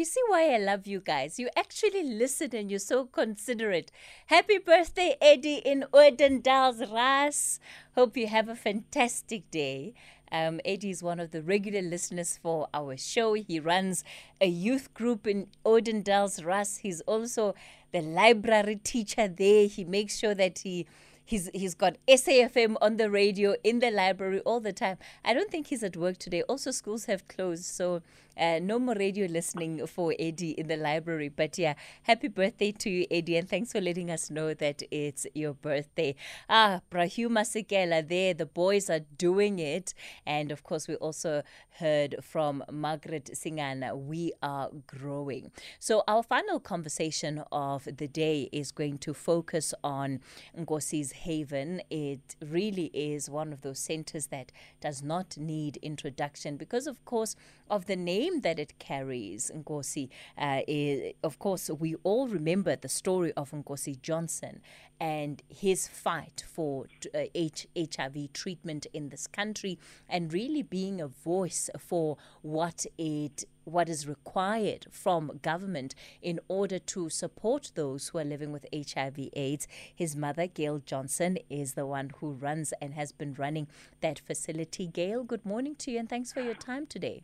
You see why I love you guys. You actually listen and you're so considerate. Happy birthday, Eddie in Odendaalsrus. Hope you have a fantastic day. Um, Eddie is one of the regular listeners for our show. He runs a youth group in Odendaalsrus. He's also the library teacher there. He makes sure that he He's he's got SAFM on the radio in the library all the time. I don't think he's at work today. Also, schools have closed, so uh, no more radio listening for Eddie in the library. But yeah, happy birthday to you, Eddie, and thanks for letting us know that it's your birthday. Ah, Bra Hugh Masekela there. The boys are doing it. And of course, we also heard from Margaret Singana. We are growing. So our final conversation of the day is going to focus on Nkosi's Haven. It really is one of those centers that does not need introduction because, of course, of the name that it carries, Nkosi. Uh, is, of course, we all remember the story of Nkosi Johnson and his fight for uh, H- HIV treatment in this country and really being a voice for what it what is required from government in order to support those who are living with HIV AIDS. His mother, Gail Johnson, is the one who runs and has been running that facility. Gail, good morning to you and thanks for your time today.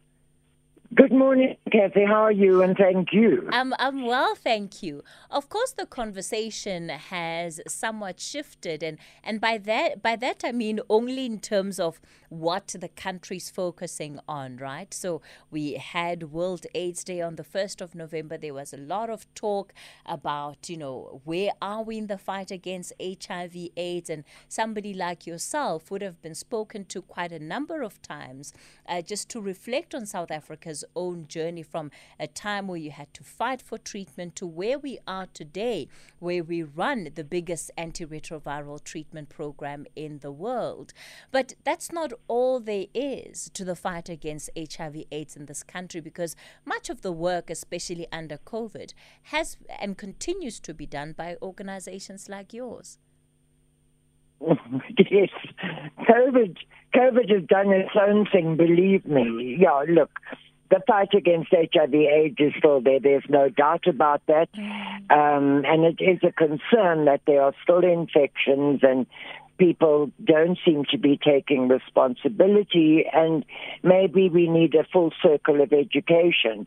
Good morning, Kathy. How are you? And thank you. I'm, I'm well, thank you. Of course, the conversation has somewhat shifted, and, and by that by that I mean only in terms of what the country's focusing on, right? So we had World AIDS Day on the first of November. There was a lot of talk about, you know, where are we in the fight against HIV/AIDS, and somebody like yourself would have been spoken to quite a number of times, uh, just to reflect on South Africa's own journey from a time where you had to fight for treatment to where we are today, where we run the biggest antiretroviral treatment program in the world. But that's not all there is to the fight against HIV AIDS in this country because much of the work, especially under COVID, has and continues to be done by organizations like yours. yes, COVID, COVID has done its own thing. Believe me. Yeah, look, the fight against HIV/AIDS is still there. There's no doubt about that, um, and it is a concern that there are still infections and people don't seem to be taking responsibility and maybe we need a full circle of education.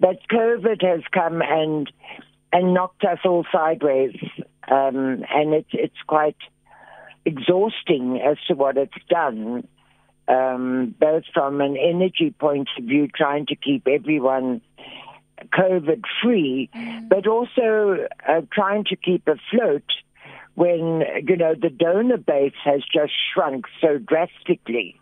But COVID has come and and knocked us all sideways. Um, and it's it's quite exhausting as to what it's done um, both from an energy point of view, trying to keep everyone COVID free, mm. but also uh, trying to keep afloat when, you know, the donor base has just shrunk so drastically.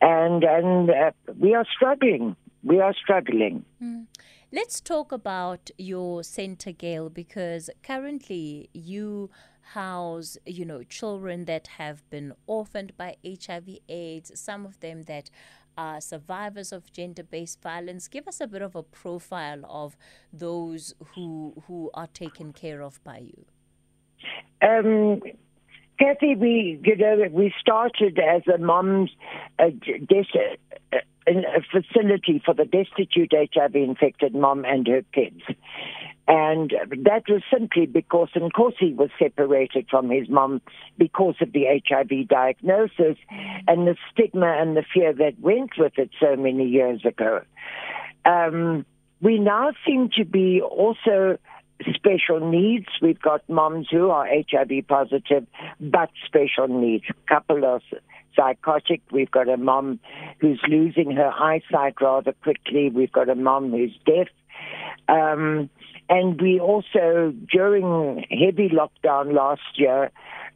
And, and uh, we are struggling. We are struggling. Mm. Let's talk about your center, Gail, because currently you house, you know, children that have been orphaned by HIV AIDS, some of them that are survivors of gender-based violence. Give us a bit of a profile of those who who are taken care of by you. Um, Kathy, we you know we started as a mom's uh, a facility for the destitute HIV infected mom and her kids. And that was simply because, he was separated from his mom because of the HIV diagnosis and the stigma and the fear that went with it so many years ago. Um, we now seem to be also special needs. We've got moms who are HIV positive, but special needs. A couple of psychotic. We've got a mom who's losing her eyesight rather quickly. We've got a mom who's deaf. Um, and we also, during heavy lockdown last year,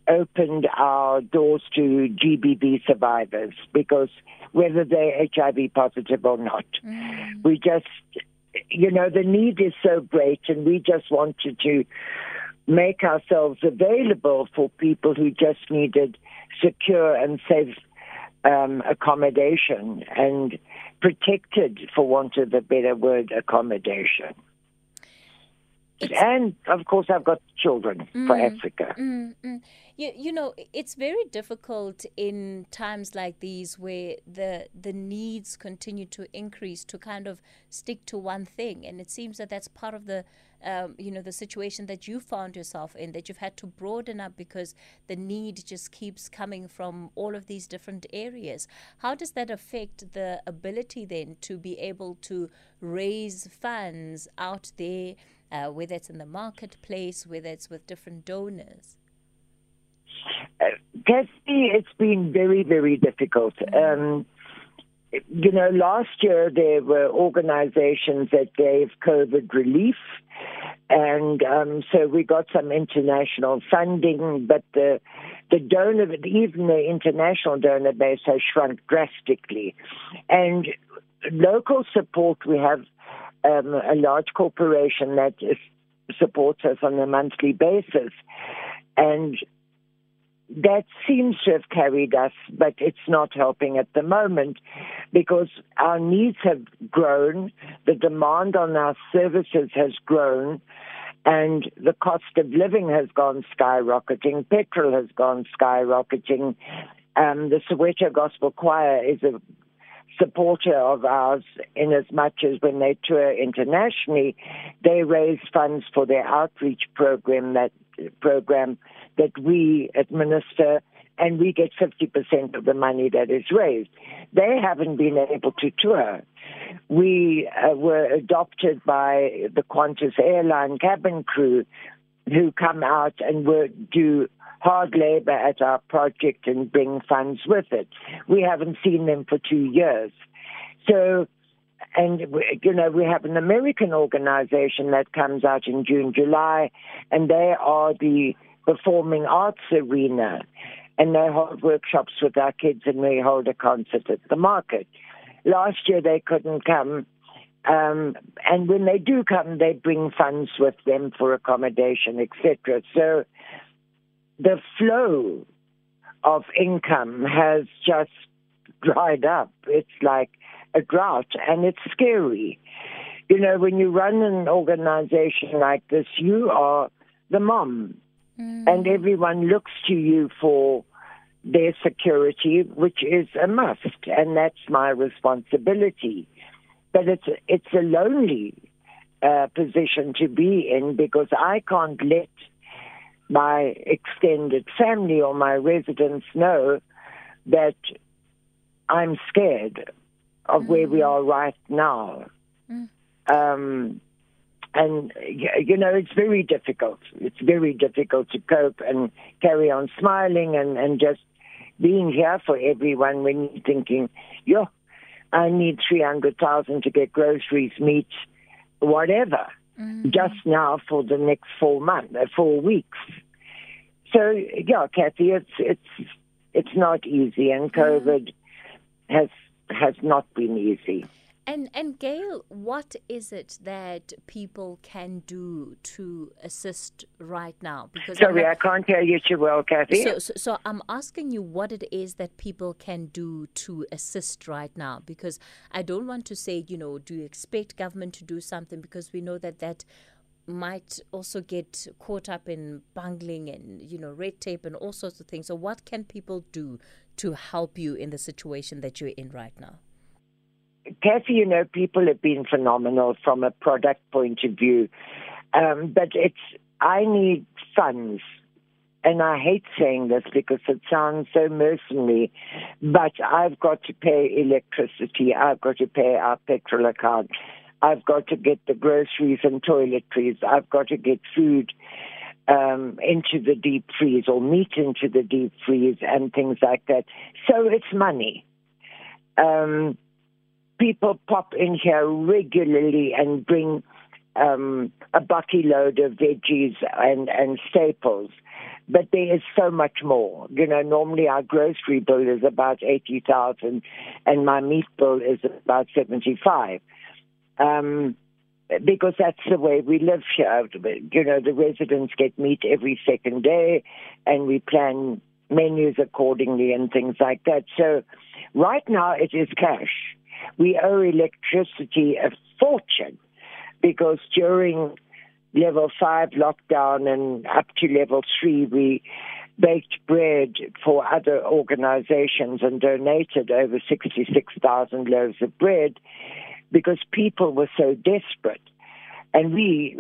opened our doors to GBV survivors because whether they're HIV positive or not, mm. we just, you know, the need is so great, and we just wanted to make ourselves available for people who just needed secure and safe um, accommodation and protected, for want of a better word, accommodation. And of course, I've got children mm, for Africa. Mm, mm. You, you know, it's very difficult in times like these where the the needs continue to increase to kind of stick to one thing, and it seems that that's part of the um, you know the situation that you found yourself in that you've had to broaden up because the need just keeps coming from all of these different areas how does that affect the ability then to be able to raise funds out there uh, whether it's in the marketplace whether it's with different donors uh, it's been very, very difficult. Mm-hmm. Um, you know, last year there were organizations that gave COVID relief. And um, so we got some international funding, but the the donor, even the international donor base has shrunk drastically. And local support, we have um, a large corporation that is, supports us on a monthly basis. And that seems to have carried us, but it's not helping at the moment because our needs have grown, the demand on our services has grown, and the cost of living has gone skyrocketing, petrol has gone skyrocketing. Um, the Soweto Gospel Choir is a supporter of ours in as much as when they tour internationally, they raise funds for their outreach program that program that we administer and we get 50% of the money that is raised. They haven't been able to tour. We uh, were adopted by the Qantas airline cabin crew who come out and work, do hard labor at our project and bring funds with it. We haven't seen them for two years. So, and you know, we have an American organization that comes out in June, July, and they are the performing arts arena. And they hold workshops with our kids and we hold a concert at the market. Last year they couldn't come. Um, and when they do come, they bring funds with them for accommodation, etc. So the flow of income has just dried up. It's like a drought, and it's scary. You know, when you run an organization like this, you are the mom, mm. and everyone looks to you for their security, which is a must, and that's my responsibility. But it's it's a lonely uh, position to be in because I can't let my extended family or my residents know that I'm scared of mm. where we mm. are right now. Mm. Um, and, you know, it's very difficult. It's very difficult to cope and carry on smiling and, and just being here for everyone when you're thinking, yo, I need 300,000 to get groceries, meat, whatever mm-hmm. just now for the next four months, uh, four weeks. So yeah, Kathy, it's it's it's not easy, and. COVID has has not been easy. And and Gail, what is it that people can do to assist right now? Because sorry, not, I can't hear you too well, Kathy. So, so, so I'm asking you what it is that people can do to assist right now, because I don't want to say, you know, do you expect government to do something? Because we know that that might also get caught up in bungling and you know red tape and all sorts of things. So, what can people do to help you in the situation that you're in right now? Kathy, you know, people have been phenomenal from a product point of view. Um, but it's, I need funds. And I hate saying this because it sounds so mercenary, but I've got to pay electricity. I've got to pay our petrol account. I've got to get the groceries and toiletries. I've got to get food um, into the deep freeze or meat into the deep freeze and things like that. So it's money. Um, people pop in here regularly and bring um, a bakkie load of veggies and, and staples. But there is so much more. You know, normally our grocery bill is about 80,000 and my meat bill is about 75. Um, because that's the way we live here. You know, the residents get meat every second day and we plan menus accordingly and things like that. So right now it is cash we owe electricity a fortune because during level five lockdown and up to level three, we baked bread for other organizations and donated over 66,000 loaves of bread because people were so desperate. And we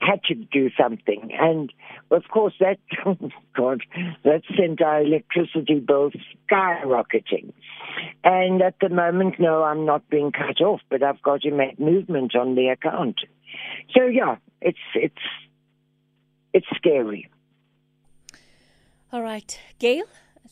had to do something. And of course, that, oh God, that sent our electricity bills skyrocketing. And at the moment, no, I'm not being cut off, but I've got to make movement on the account. So yeah, it's it's it's scary. All right, Gail.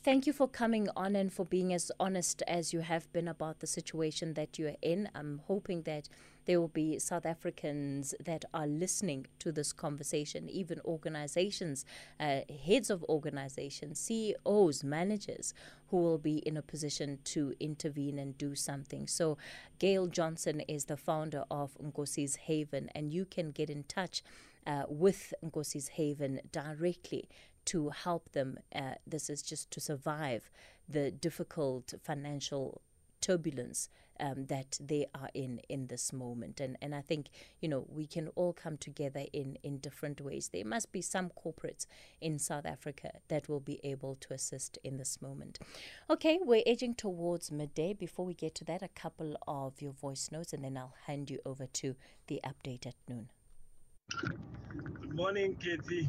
Thank you for coming on and for being as honest as you have been about the situation that you're in. I'm hoping that there will be South Africans that are listening to this conversation, even organizations, uh, heads of organizations, CEOs, managers who will be in a position to intervene and do something. So, Gail Johnson is the founder of Nkosi's Haven, and you can get in touch. Uh, with Nkosi's Haven directly to help them. Uh, this is just to survive the difficult financial turbulence um, that they are in in this moment. And and I think you know we can all come together in in different ways. There must be some corporates in South Africa that will be able to assist in this moment. Okay, we're edging towards midday. Before we get to that, a couple of your voice notes, and then I'll hand you over to the update at noon. Good morning, Katie.